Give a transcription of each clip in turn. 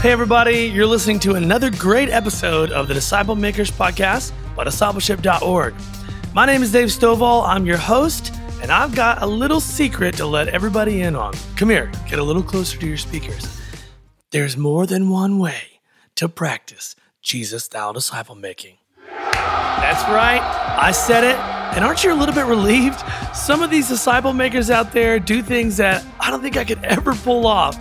Hey, everybody, you're listening to another great episode of the Disciple Makers Podcast by discipleship.org. My name is Dave Stovall. I'm your host, and I've got a little secret to let everybody in on. Come here, get a little closer to your speakers. There's more than one way to practice Jesus style disciple making. That's right, I said it. And aren't you a little bit relieved? Some of these disciple makers out there do things that I don't think I could ever pull off.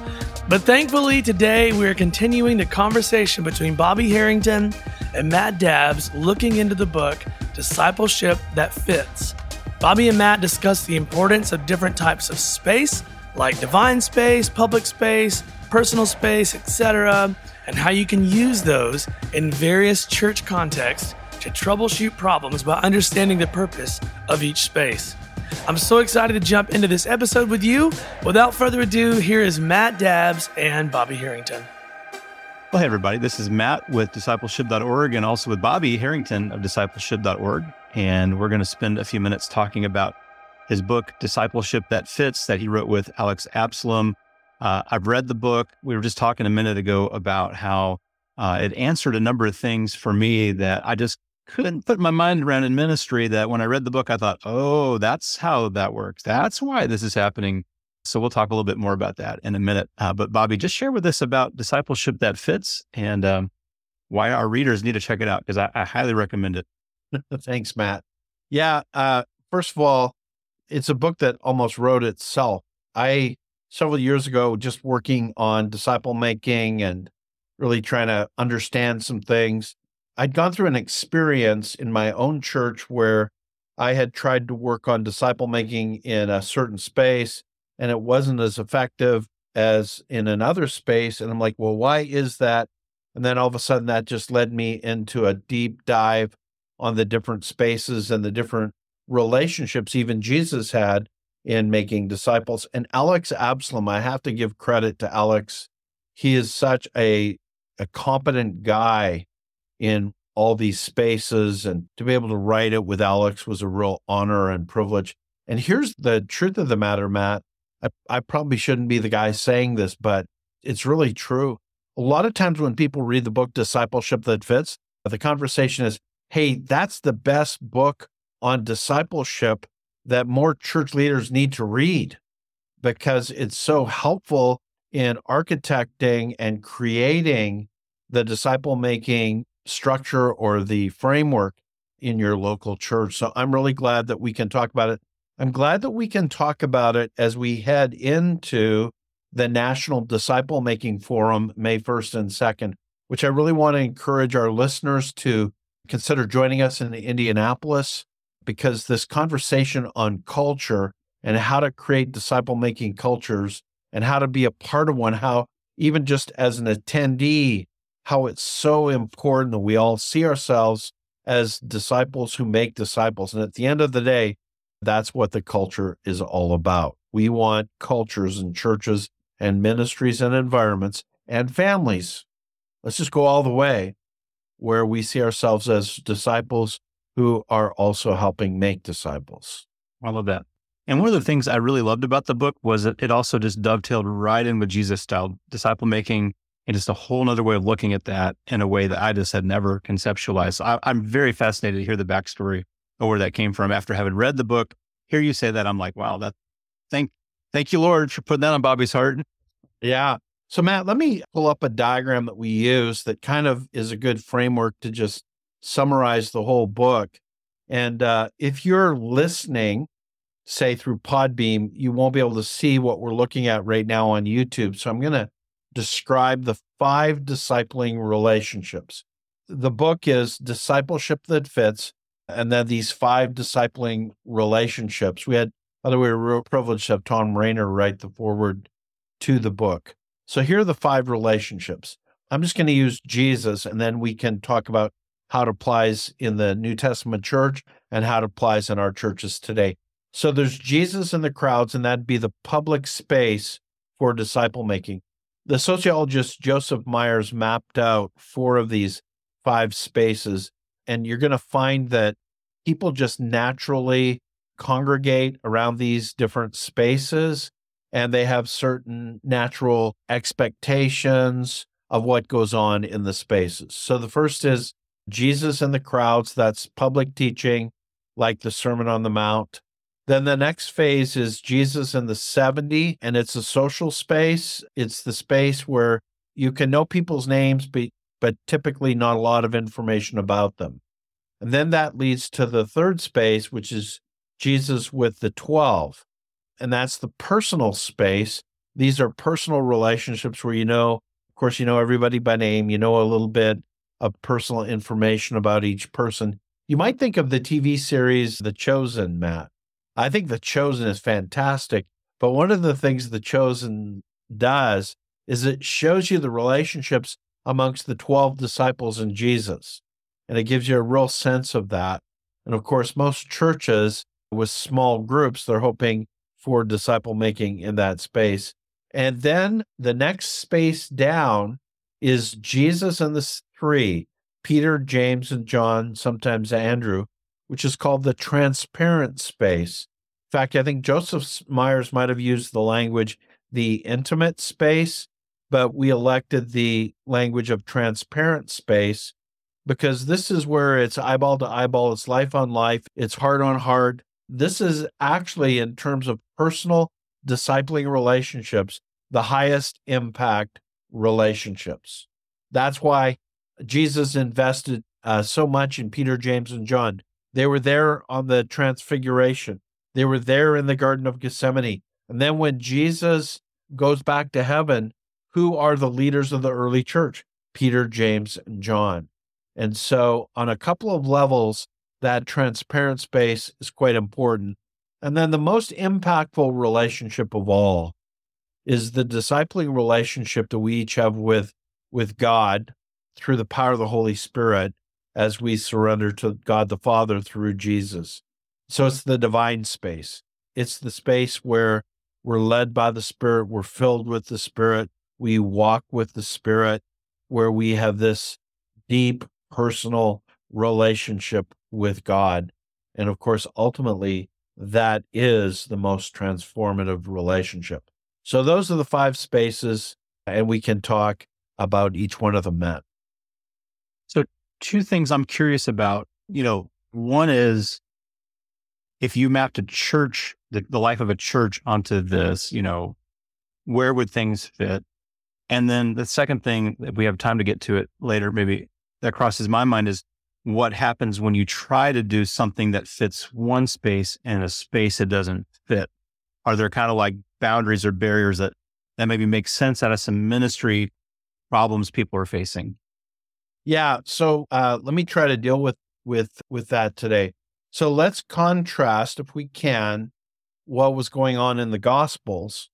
But thankfully, today we are continuing the conversation between Bobby Harrington and Matt Dabbs looking into the book Discipleship That Fits. Bobby and Matt discuss the importance of different types of space, like divine space, public space, personal space, etc., and how you can use those in various church contexts to troubleshoot problems by understanding the purpose of each space. I'm so excited to jump into this episode with you. Without further ado, here is Matt Dabbs and Bobby Harrington. Well, hey, everybody. This is Matt with discipleship.org and also with Bobby Harrington of discipleship.org. And we're going to spend a few minutes talking about his book, Discipleship That Fits, that he wrote with Alex Absalom. Uh, I've read the book. We were just talking a minute ago about how uh, it answered a number of things for me that I just couldn't put my mind around in ministry that when I read the book, I thought, oh, that's how that works. That's why this is happening. So we'll talk a little bit more about that in a minute. Uh, but Bobby, just share with us about discipleship that fits and um, why our readers need to check it out because I, I, highly recommend it. Thanks, Matt. Yeah. Uh, first of all, it's a book that almost wrote itself. I several years ago just working on disciple making and really trying to understand some things I'd gone through an experience in my own church where I had tried to work on disciple making in a certain space and it wasn't as effective as in another space. And I'm like, well, why is that? And then all of a sudden that just led me into a deep dive on the different spaces and the different relationships even Jesus had in making disciples. And Alex Absalom, I have to give credit to Alex. He is such a, a competent guy in all these spaces and to be able to write it with Alex was a real honor and privilege. And here's the truth of the matter, Matt. I, I probably shouldn't be the guy saying this, but it's really true. A lot of times when people read the book Discipleship That Fits, the conversation is, hey, that's the best book on discipleship that more church leaders need to read because it's so helpful in architecting and creating the disciple making structure or the framework in your local church. So I'm really glad that we can talk about it. I'm glad that we can talk about it as we head into the National Disciple Making Forum, May 1st and 2nd, which I really want to encourage our listeners to consider joining us in Indianapolis because this conversation on culture and how to create disciple making cultures and how to be a part of one, how even just as an attendee how it's so important that we all see ourselves as disciples who make disciples. And at the end of the day, that's what the culture is all about. We want cultures and churches and ministries and environments and families. Let's just go all the way where we see ourselves as disciples who are also helping make disciples. I love that. And one of the things I really loved about the book was that it also just dovetailed right in with Jesus style disciple making and just a whole nother way of looking at that in a way that I just had never conceptualized. I, I'm very fascinated to hear the backstory of where that came from. After having read the book, hear you say that, I'm like, wow, that thank thank you, Lord, for putting that on Bobby's heart. Yeah. So Matt, let me pull up a diagram that we use that kind of is a good framework to just summarize the whole book. And uh, if you're listening, say through Podbean, you won't be able to see what we're looking at right now on YouTube. So I'm going to describe the five discipling relationships. The book is Discipleship That Fits, and then these five discipling relationships. We had, by the way, were real privileged to have Tom Rainer write the foreword to the book. So here are the five relationships. I'm just going to use Jesus, and then we can talk about how it applies in the New Testament church and how it applies in our churches today. So there's Jesus in the crowds, and that'd be the public space for disciple making the sociologist Joseph Myers mapped out four of these five spaces, and you're going to find that people just naturally congregate around these different spaces and they have certain natural expectations of what goes on in the spaces. So the first is Jesus and the crowds, that's public teaching, like the Sermon on the Mount. Then the next phase is Jesus and the 70, and it's a social space. It's the space where you can know people's names, but, but typically not a lot of information about them. And then that leads to the third space, which is Jesus with the 12. And that's the personal space. These are personal relationships where you know, of course, you know everybody by name, you know a little bit of personal information about each person. You might think of the TV series The Chosen, Matt. I think The Chosen is fantastic. But one of the things The Chosen does is it shows you the relationships amongst the 12 disciples and Jesus. And it gives you a real sense of that. And of course, most churches with small groups, they're hoping for disciple making in that space. And then the next space down is Jesus and the three Peter, James, and John, sometimes Andrew, which is called the transparent space. Fact, I think Joseph Myers might have used the language the intimate space, but we elected the language of transparent space because this is where it's eyeball to eyeball, it's life on life, it's heart on heart. This is actually, in terms of personal discipling relationships, the highest impact relationships. That's why Jesus invested uh, so much in Peter, James, and John. They were there on the transfiguration, they were there in the Garden of Gethsemane. And then when Jesus goes back to heaven, who are the leaders of the early church? Peter, James, and John. And so, on a couple of levels, that transparent space is quite important. And then the most impactful relationship of all is the discipling relationship that we each have with, with God through the power of the Holy Spirit as we surrender to God the Father through Jesus. So it's the divine space. It's the space where we're led by the Spirit, we're filled with the Spirit, we walk with the Spirit, where we have this deep personal relationship with God. And of course, ultimately, that is the most transformative relationship. So, those are the five spaces, and we can talk about each one of them, Matt. So, two things I'm curious about. You know, one is if you mapped a church, the, the life of a church onto this, you know, where would things fit? And then the second thing, if we have time to get to it later, maybe that crosses my mind is what happens when you try to do something that fits one space and a space that doesn't fit? Are there kind of like boundaries or barriers that, that maybe make sense out of some ministry problems people are facing? Yeah. So uh, let me try to deal with with with that today. So let's contrast, if we can, what was going on in the Gospels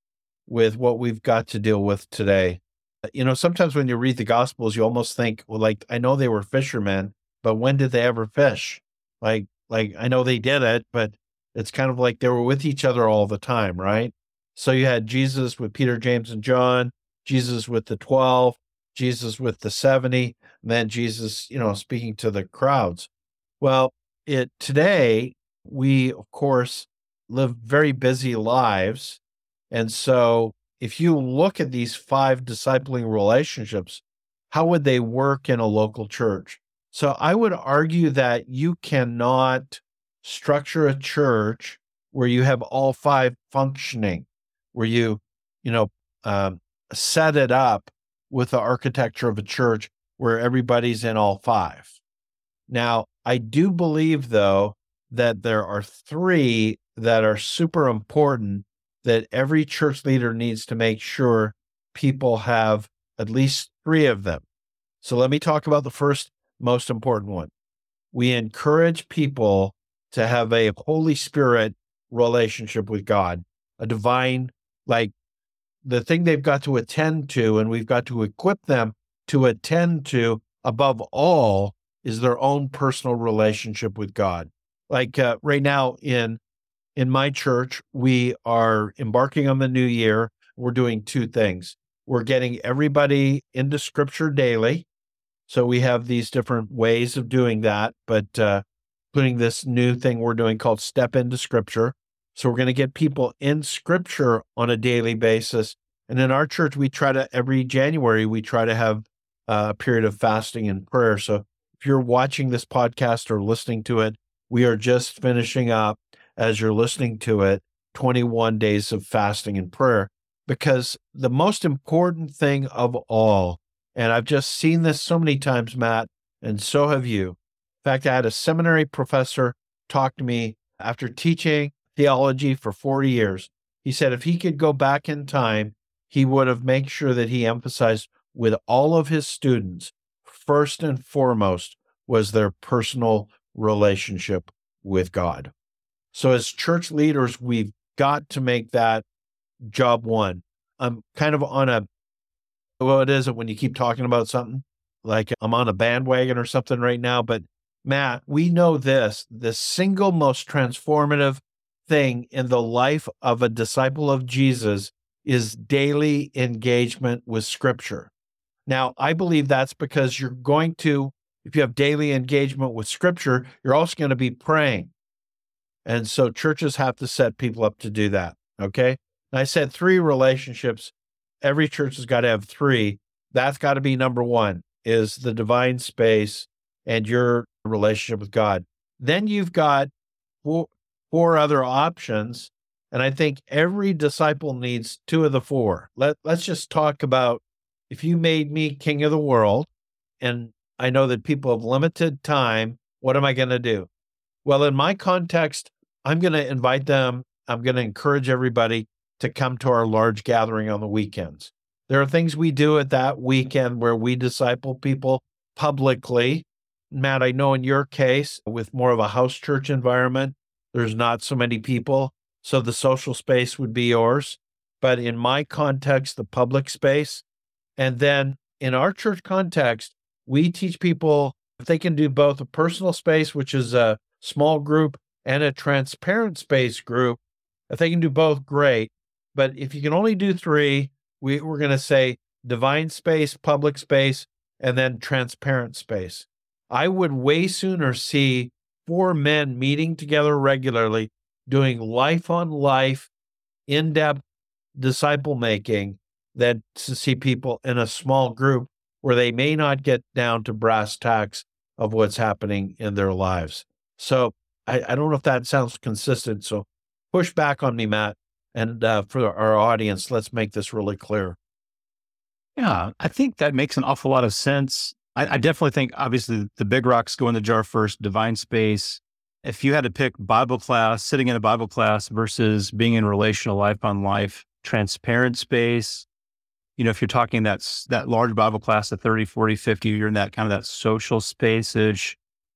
with what we've got to deal with today. Uh, you know, sometimes when you read the Gospels, you almost think, well, like I know they were fishermen, but when did they ever fish? Like, like I know they did it, but it's kind of like they were with each other all the time, right? So you had Jesus with Peter, James, and John, Jesus with the 12, Jesus with the 70, and then Jesus, you know, speaking to the crowds. Well, it today we of course live very busy lives. And so if you look at these five discipling relationships, how would they work in a local church? So I would argue that you cannot structure a church where you have all five functioning, where you, you know, um, set it up with the architecture of a church where everybody's in all five. Now, I do believe, though, that there are three that are super important that every church leader needs to make sure people have at least three of them. So let me talk about the first most important one. We encourage people to have a Holy Spirit relationship with God, a divine, like the thing they've got to attend to, and we've got to equip them to attend to above all is their own personal relationship with God. Like uh, right now in in my church, we are embarking on the new year. We're doing two things. We're getting everybody into scripture daily so we have these different ways of doing that, but uh, putting this new thing we're doing called Step into Scripture. So we're going to get people in Scripture on a daily basis. And in our church, we try to every January we try to have uh, a period of fasting and prayer. So if you're watching this podcast or listening to it, we are just finishing up as you're listening to it 21 days of fasting and prayer because the most important thing of all, and I've just seen this so many times, Matt, and so have you. In fact, I had a seminary professor talk to me after teaching theology for 40 years. He said if he could go back in time, he would have made sure that he emphasized with all of his students, first and foremost, was their personal relationship with God. So, as church leaders, we've got to make that job one. I'm kind of on a, what is it when you keep talking about something? Like I'm on a bandwagon or something right now. But Matt, we know this the single most transformative thing in the life of a disciple of Jesus is daily engagement with scripture. Now, I believe that's because you're going to, if you have daily engagement with scripture, you're also going to be praying. And so churches have to set people up to do that. Okay. And I said three relationships. Every church has got to have three. That's got to be number one is the divine space and your relationship with God. Then you've got four, four other options. And I think every disciple needs two of the four. Let, let's just talk about if you made me king of the world, and I know that people have limited time, what am I going to do? Well, in my context, I'm going to invite them, I'm going to encourage everybody to come to our large gathering on the weekends. There are things we do at that weekend where we disciple people publicly. Matt, I know in your case, with more of a house church environment, there's not so many people. So the social space would be yours. But in my context, the public space. And then in our church context, we teach people if they can do both a personal space, which is a small group, and a transparent space group. If they can do both, great. But if you can only do three, we, we're going to say divine space, public space, and then transparent space. I would way sooner see four men meeting together regularly, doing life on life, in depth disciple making, than to see people in a small group where they may not get down to brass tacks of what's happening in their lives. So I, I don't know if that sounds consistent. So push back on me, Matt. And uh, for our audience, let's make this really clear. Yeah, I think that makes an awful lot of sense. I, I, definitely think, obviously, the big rocks go in the jar first, divine space. If you had to pick Bible class, sitting in a Bible class versus being in relational life on life, transparent space, you know, if you're talking that's that large Bible class of 30, 40, 50, you're in that kind of that social space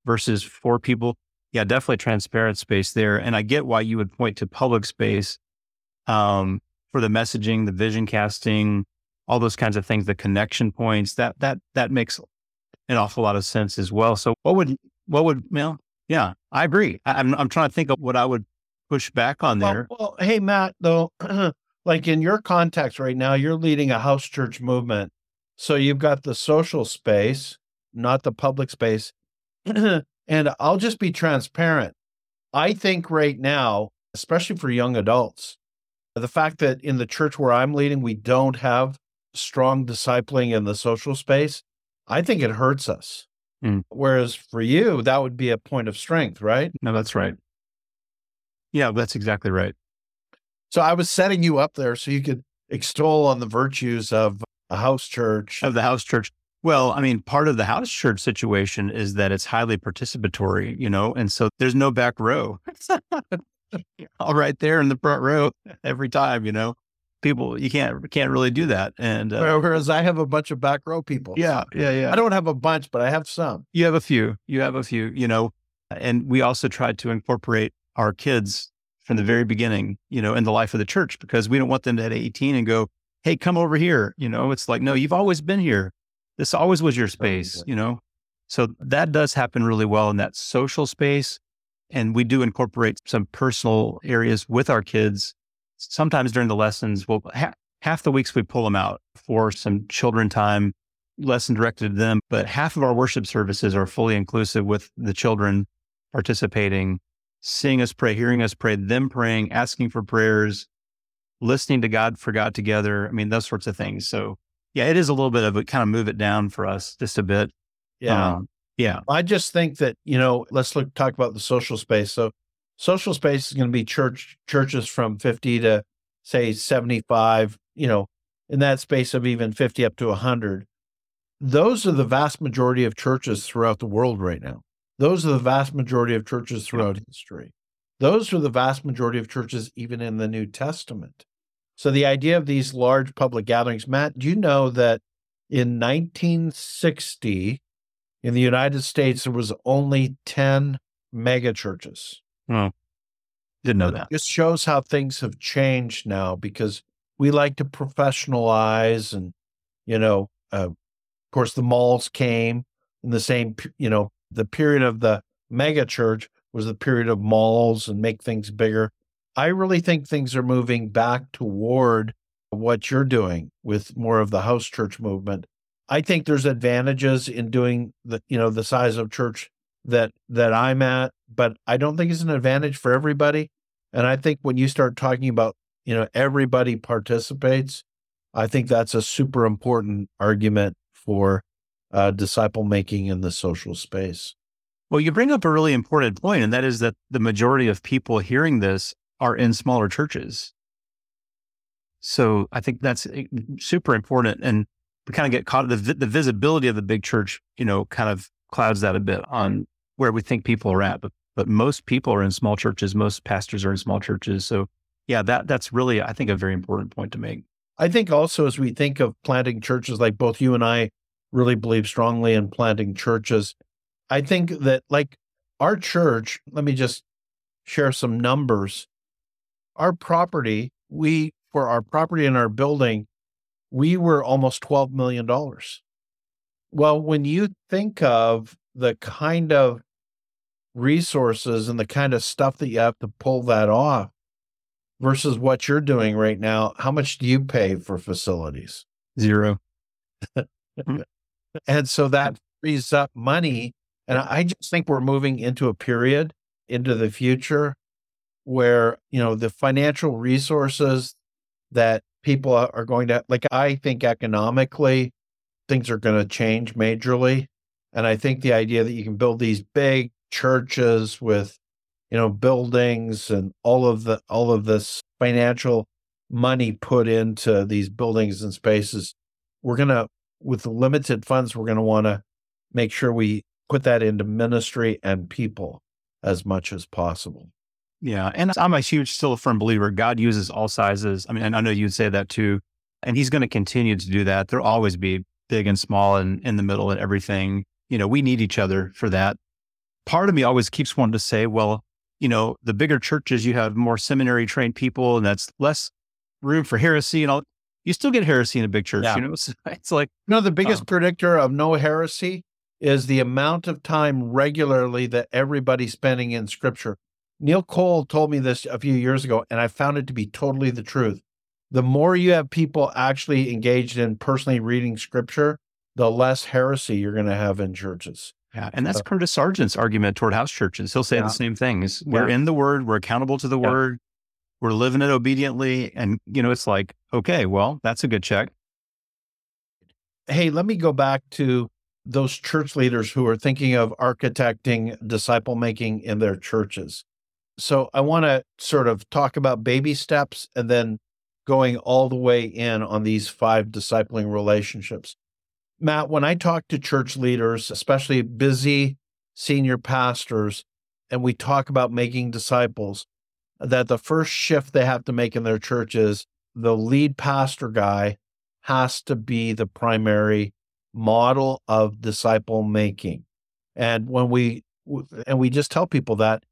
versus four people, yeah, definitely transparent space there. And I get why you would point to public space um, for the messaging, the vision casting, all those kinds of things, the connection points. That that that makes an awful lot of sense as well. So what would what would well, yeah, I agree. I, am I'm, I'm trying to think of what I would push back on there. Well, well hey Matt, though, like in your context right now, you're leading a house church movement. So you've got the social space, not the public space. And I'll just be transparent. I think right now, especially for young adults, the fact that in the church where I'm leading, we don't have strong discipling in the social space, I think it hurts us. Mm. Whereas for you, that would be a point of strength, right? No, that's right. Yeah, that's exactly right. So I was setting you up there so you could extol on the virtues of a house church. Of the house church. Well, I mean, part of the house church situation is that it's highly participatory, you know, and so there's no back row. All right there in the front row every time, you know. People, you can't can't really do that. And uh, whereas I have a bunch of back row people. Yeah, yeah, yeah. I don't have a bunch, but I have some. You have a few. You have a few. You know, and we also tried to incorporate our kids from the very beginning, you know, in the life of the church because we don't want them to at 18 and go, "Hey, come over here." You know, it's like, no, you've always been here this always was your space, you know? So that does happen really well in that social space. And we do incorporate some personal areas with our kids. Sometimes during the lessons, well, ha- half the weeks we pull them out for some children time, lesson directed to them. But half of our worship services are fully inclusive with the children participating, seeing us pray, hearing us pray, them praying, asking for prayers, listening to God for God together. I mean, those sorts of things. So yeah, it is a little bit of a kind of move it down for us just a bit. Yeah. Um, yeah. I just think that, you know, let's look talk about the social space. So social space is going to be church churches from 50 to say 75, you know, in that space of even 50 up to 100. Those are the vast majority of churches throughout the world right now. Those are the vast majority of churches throughout history. Those are the vast majority of churches even in the New Testament. So the idea of these large public gatherings, Matt, do you know that in 1960 in the United States there was only 10 mega churches? Oh, didn't know that. This shows how things have changed now because we like to professionalize and you know, uh, of course the malls came in the same, you know, the period of the mega church was the period of malls and make things bigger. I really think things are moving back toward what you're doing with more of the house church movement. I think there's advantages in doing the you know the size of church that that I'm at, but I don't think it's an advantage for everybody. And I think when you start talking about, you know, everybody participates, I think that's a super important argument for uh, disciple making in the social space. Well, you bring up a really important point, and that is that the majority of people hearing this are in smaller churches. So I think that's eh, super important. And we kind of get caught, the, the visibility of the big church, you know, kind of clouds that a bit on where we think people are at. But, but most people are in small churches. Most pastors are in small churches. So yeah, that, that's really, I think, a very important point to make. I think also as we think of planting churches, like both you and I really believe strongly in planting churches, I think that like our church, let me just share some numbers. Our property, we for our property and our building, we were almost $12 million. Well, when you think of the kind of resources and the kind of stuff that you have to pull that off versus what you're doing right now, how much do you pay for facilities? Zero. and so that frees up money. And I just think we're moving into a period into the future where, you know, the financial resources that people are going to like i think economically things are going to change majorly and i think the idea that you can build these big churches with you know buildings and all of the all of this financial money put into these buildings and spaces we're going to with the limited funds we're going to want to make sure we put that into ministry and people as much as possible yeah. And I'm a huge, still a firm believer. God uses all sizes. I mean, and I know you'd say that too. And he's going to continue to do that. There'll always be big and small and in the middle and everything. You know, we need each other for that. Part of me always keeps wanting to say, well, you know, the bigger churches, you have more seminary trained people and that's less room for heresy and all. You still get heresy in a big church. Yeah. You know, it's, it's like. no, the biggest um, predictor of no heresy is the amount of time regularly that everybody's spending in scripture. Neil Cole told me this a few years ago, and I found it to be totally the truth. The more you have people actually engaged in personally reading scripture, the less heresy you're going to have in churches. Yeah, and that's Curtis Sergeant's argument toward house churches. He'll say yeah. the same things. We're yeah. in the word, we're accountable to the yeah. word, we're living it obediently. And, you know, it's like, okay, well, that's a good check. Hey, let me go back to those church leaders who are thinking of architecting disciple making in their churches. So I want to sort of talk about baby steps and then going all the way in on these five discipling relationships. Matt, when I talk to church leaders, especially busy senior pastors, and we talk about making disciples, that the first shift they have to make in their church is the lead pastor guy has to be the primary model of disciple making. And when we and we just tell people that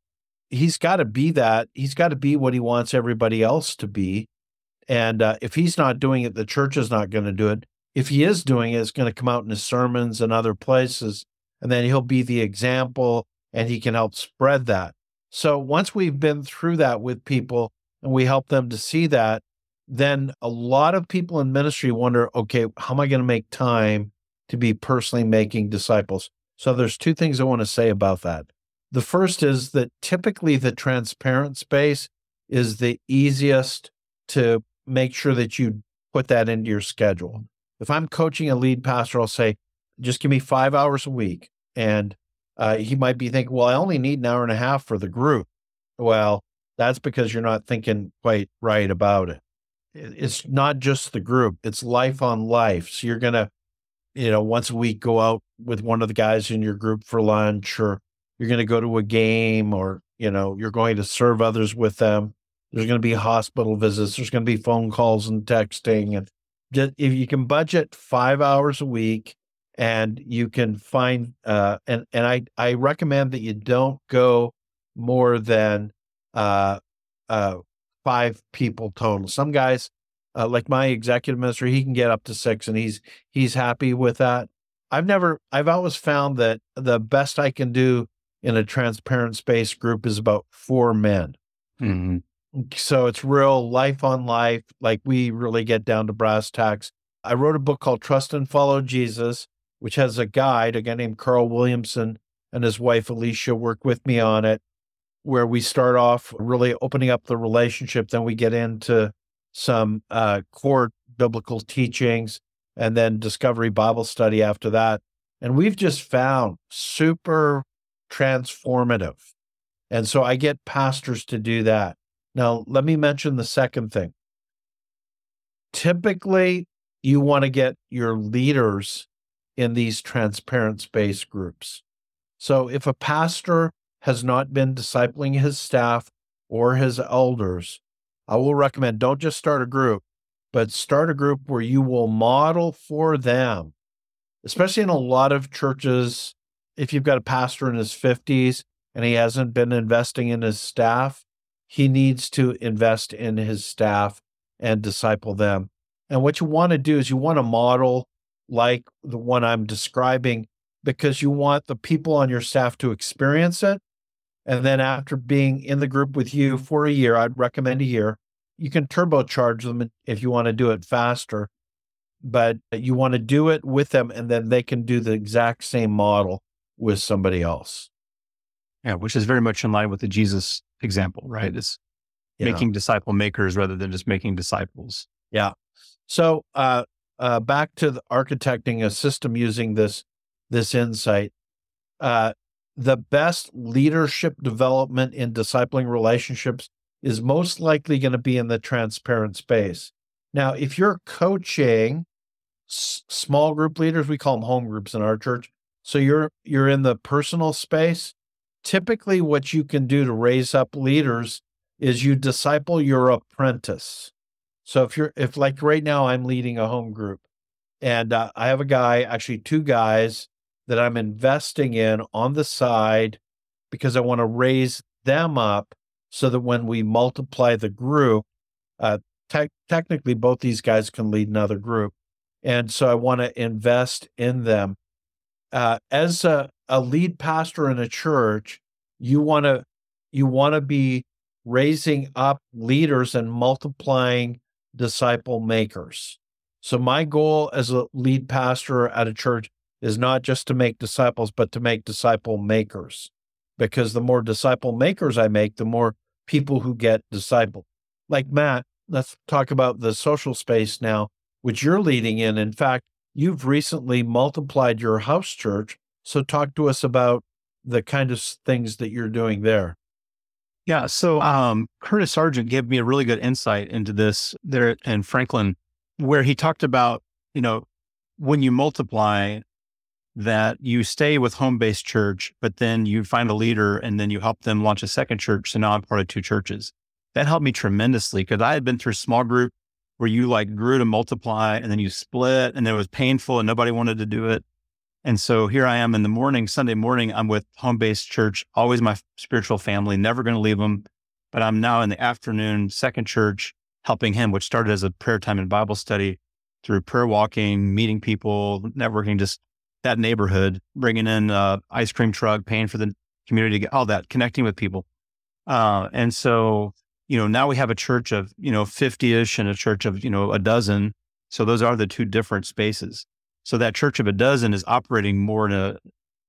he's got to be that. He's got to be what he wants everybody else to be. And uh, if he's not doing it, the church is not going to do it. If he is doing it, it's going to come out in his sermons and other places. And then he'll be the example and he can help spread that. So once we've been through that with people and we help them to see that, then a lot of people in ministry wonder okay, how am I going to make time to be personally making disciples? So there's two things I want to say about that. The first is that typically the transparent space is the easiest to make sure that you put that into your schedule. if I'm coaching a lead pastor, I'll say, just give me five hours a week. And uh, he might be thinking, well, I only need an hour and a half for the group. Well, that's because you're not thinking quite right about it. It's not just the group, it's life on life. So you're going to, you know, once a week go out with one of the guys in your group for lunch, or you're going to go to a game, or, you know, you're going to serve others with them. There's going to be hospital visits. There's going to be phone calls and texting. And if you can budget five hours a week and you can find, uh, and, and I, I recommend that you don't go more than uh, uh, five people total. Some guys, uh, like my executive minister, he can get up to six, and he's he's happy with that. I've never, I've always found that the best I can do in a transparent space group is about four men. Mm-hmm. So it's real life on life. Like we really get down to brass tacks. I wrote a book called Trust and Follow Jesus, which has a guide. A guy named Carl Williamson and his wife Alicia worked with me on it where we start off really opening up the relationship. Then we get into some uh, core biblical teachings and then discovery Bible study after that. And we've just found super transformative. And so I get pastors to do that. Now, let me mention the second thing. Typically, you want to get your leaders in these transparent space groups. So if a pastor has not been discipling his staff or his elders, I will recommend don't just start a group, but start a group where you will model for them, especially in a lot of churches. If you've got a pastor in his 50s and he hasn't been investing in his staff, he needs to invest in his staff and disciple them. And what you want to do is you want to model like the one I'm describing because you want the people on your staff to experience it and then after being in the group with you for a year, I'd recommend a year. You can turbocharge them if you want to do it faster, but you want to do it with them and then they can do the exact same model with somebody else. Yeah, which is very much in line with the Jesus example, right? It's yeah. making disciple makers rather than just making disciples. Yeah. So uh, uh, back to the architecting a system using this this insight. Uh, the best leadership development in discipling relationships is most likely going to be in the transparent space. Now, if you're coaching s- small group leaders, we call them home groups in our church. So you're you're in the personal space. Typically, what you can do to raise up leaders is you disciple your apprentice. So if you're if like right now I'm leading a home group, and uh, I have a guy, actually two guys that I'm investing in on the side because I want to raise them up so that when we multiply the group, uh, te- technically both these guys can lead another group. And so I want to invest in them. Uh, as a, a lead pastor in a church, you want to you want to be raising up leaders and multiplying disciple makers. So my goal as a lead pastor at a church is not just to make disciples, but to make disciple makers. Because the more disciple makers I make, the more people who get discipled. Like Matt, let's talk about the social space now, which you're leading in. In fact, you've recently multiplied your house church. So talk to us about the kind of things that you're doing there. Yeah. So um, Curtis Sergeant gave me a really good insight into this there in Franklin, where he talked about, you know, when you multiply, that you stay with home based church, but then you find a leader and then you help them launch a second church. So now I'm part of two churches. That helped me tremendously because I had been through a small group where you like grew to multiply and then you split and it was painful and nobody wanted to do it. And so here I am in the morning, Sunday morning, I'm with home based church, always my spiritual family, never going to leave them. But I'm now in the afternoon, second church, helping him, which started as a prayer time and Bible study through prayer walking, meeting people, networking, just that neighborhood, bringing in uh, ice cream truck, paying for the community, all that, connecting with people. Uh, and so, you know, now we have a church of, you know, 50 ish and a church of, you know, a dozen. So those are the two different spaces. So that church of a dozen is operating more in a,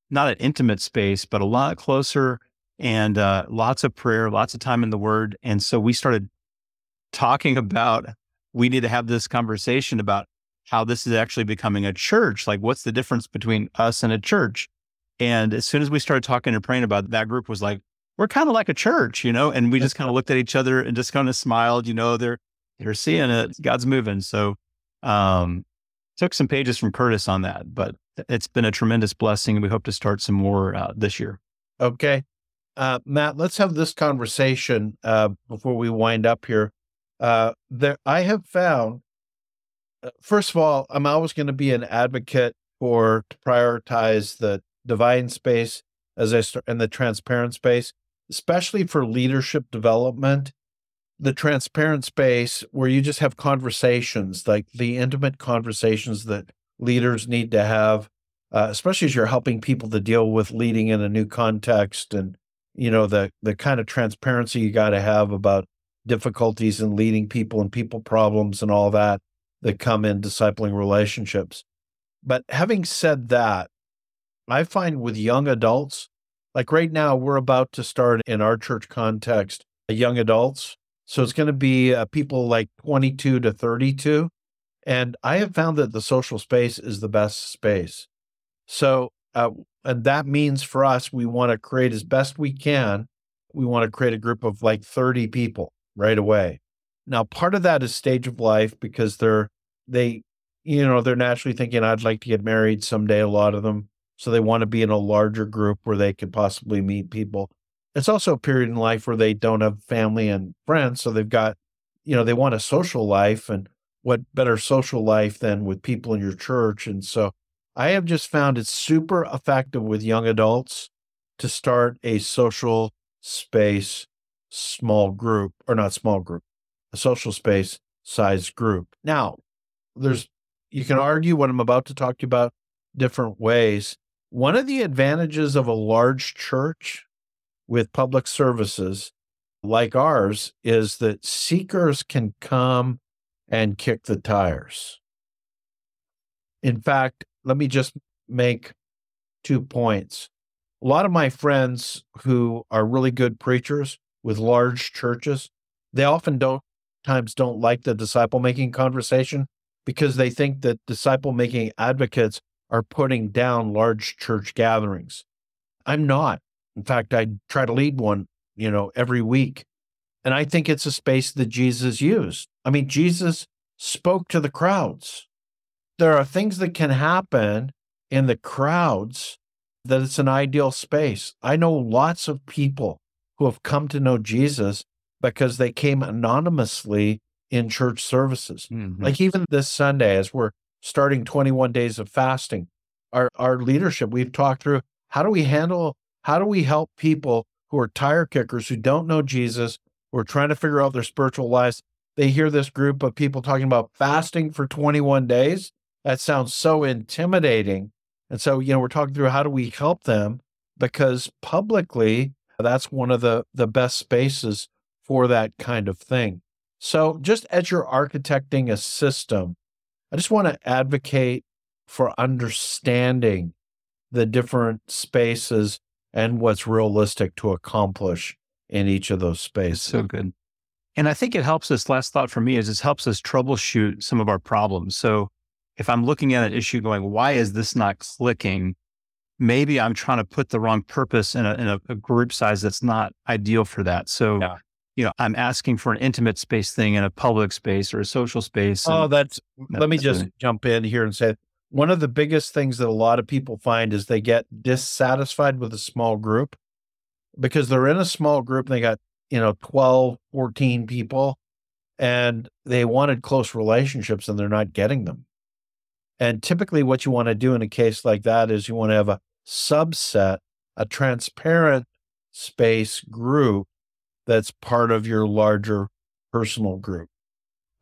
not an intimate space, but a lot closer and uh, lots of prayer, lots of time in the word. And so we started talking about we need to have this conversation about how this is actually becoming a church. Like, what's the difference between us and a church? And as soon as we started talking and praying about it, that group was like, we're kind of like a church, you know? And we just kind of looked at each other and just kind of smiled, you know, they're, they're seeing it. God's moving. So, um, took some pages from Curtis on that, but it's been a tremendous blessing. And we hope to start some more uh, this year. Okay. Uh, Matt, let's have this conversation uh, before we wind up here. Uh, there, I have found, uh, first of all, I'm always going to be an advocate for to prioritize the divine space as I start and the transparent space, especially for leadership development. The transparent space where you just have conversations, like the intimate conversations that leaders need to have, uh, especially as you're helping people to deal with leading in a new context and you know the the kind of transparency you got to have about difficulties in leading people and people problems and all that that come in discipling relationships. But having said that, I find with young adults, like right now, we're about to start in our church context, a young adults. So it's going to be uh, people like 22 to 32. And I have found that the social space is the best space. So uh, and that means for us, we want to create as best we can. We want to create a group of like 30 people right away. Now, part of that is stage of life because they're, they, you know, they're naturally thinking, I'd like to get married someday, a lot of them. So they want to be in a larger group where they could possibly meet people. It's also a period in life where they don't have family and friends. So they've got, you know, they want a social life. And what better social life than with people in your church? And so I have just found it super effective with young adults to start a social space small group, or not small group, a social space size group. Now, there's you can argue what I'm about to talk to you about different ways. One of the advantages of a large church with public services like ours is that seekers can come and kick the tires. In fact, let me just make two points. A lot of my friends who are really good preachers with large churches, they often don't times don't like the disciple making conversation because they think that disciple making advocates are putting down large church gatherings. I'm not. In fact, I try to lead one, you know, every week. And I think it's a space that Jesus used. I mean, Jesus spoke to the crowds there are things that can happen in the crowds that it's an ideal space. I know lots of people who have come to know Jesus because they came anonymously in church services. Mm-hmm. Like even this Sunday, as we're starting 21 days of fasting, our, our leadership, we've talked through how do we handle, how do we help people who are tire kickers, who don't know Jesus, who are trying to figure out their spiritual lives? They hear this group of people talking about fasting for 21 days that sounds so intimidating. And so, you know, we're talking through how do we help them because publicly, that's one of the, the best spaces for that kind of thing. So, just as you're architecting a system, I just want to advocate for understanding the different spaces and what's realistic to accomplish in each of those spaces. So good. And I think it helps us, last thought for me is it helps us troubleshoot some of our problems. So if I'm looking at an issue going, why is this not clicking? Maybe I'm trying to put the wrong purpose in a, in a, a group size that's not ideal for that. So, yeah. you know, I'm asking for an intimate space thing in a public space or a social space. Oh, that's, that, let me just jump in here and say one of the biggest things that a lot of people find is they get dissatisfied with a small group because they're in a small group and they got, you know, 12, 14 people and they wanted close relationships and they're not getting them. And typically, what you want to do in a case like that is you want to have a subset, a transparent space group that's part of your larger personal group.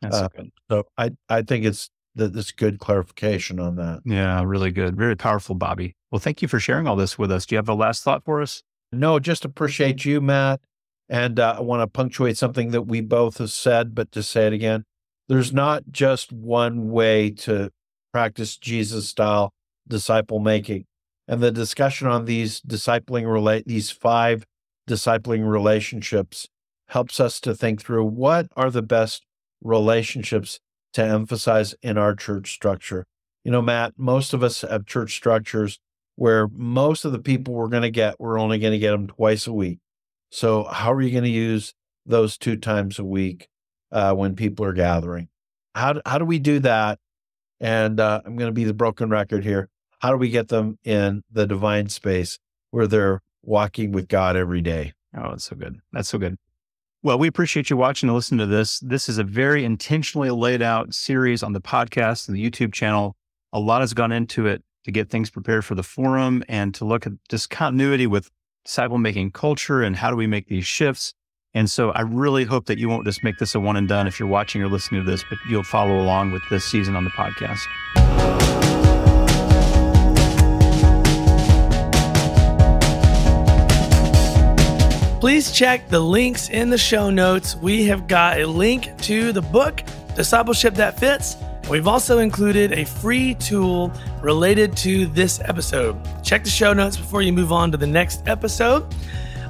That's uh, good. So I, I think it's that this good clarification on that. Yeah, really good. Very powerful, Bobby. Well, thank you for sharing all this with us. Do you have a last thought for us? No, just appreciate you, Matt. And uh, I want to punctuate something that we both have said, but to say it again, there's not just one way to practice Jesus style disciple making. And the discussion on these discipling relate these five discipling relationships helps us to think through what are the best relationships to emphasize in our church structure. You know, Matt, most of us have church structures where most of the people we're going to get, we're only going to get them twice a week. So, how are you going to use those two times a week uh, when people are gathering? How do, how do we do that? And uh, I'm going to be the broken record here. How do we get them in the divine space where they're walking with God every day? Oh, that's so good. That's so good. Well, we appreciate you watching and listening to this. This is a very intentionally laid out series on the podcast and the YouTube channel. A lot has gone into it to get things prepared for the forum and to look at discontinuity with disciple making culture and how do we make these shifts. And so I really hope that you won't just make this a one and done if you're watching or listening to this, but you'll follow along with this season on the podcast. Please check the links in the show notes. We have got a link to the book, Discipleship That Fits. We've also included a free tool related to this episode. Check the show notes before you move on to the next episode.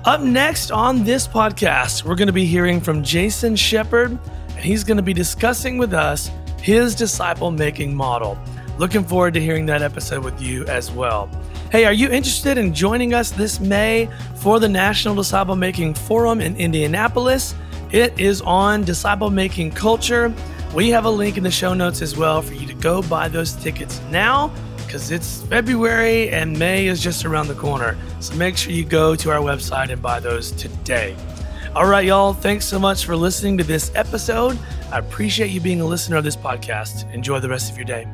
Up next on this podcast, we're going to be hearing from Jason Shepard, and he's going to be discussing with us his disciple making model. Looking forward to hearing that episode with you as well. Hey, are you interested in joining us this May for the National Disciple Making Forum in Indianapolis? It is on disciple making culture. We have a link in the show notes as well for you to go buy those tickets now because it's February and May is just around the corner. So make sure you go to our website and buy those today. All right, y'all. Thanks so much for listening to this episode. I appreciate you being a listener of this podcast. Enjoy the rest of your day.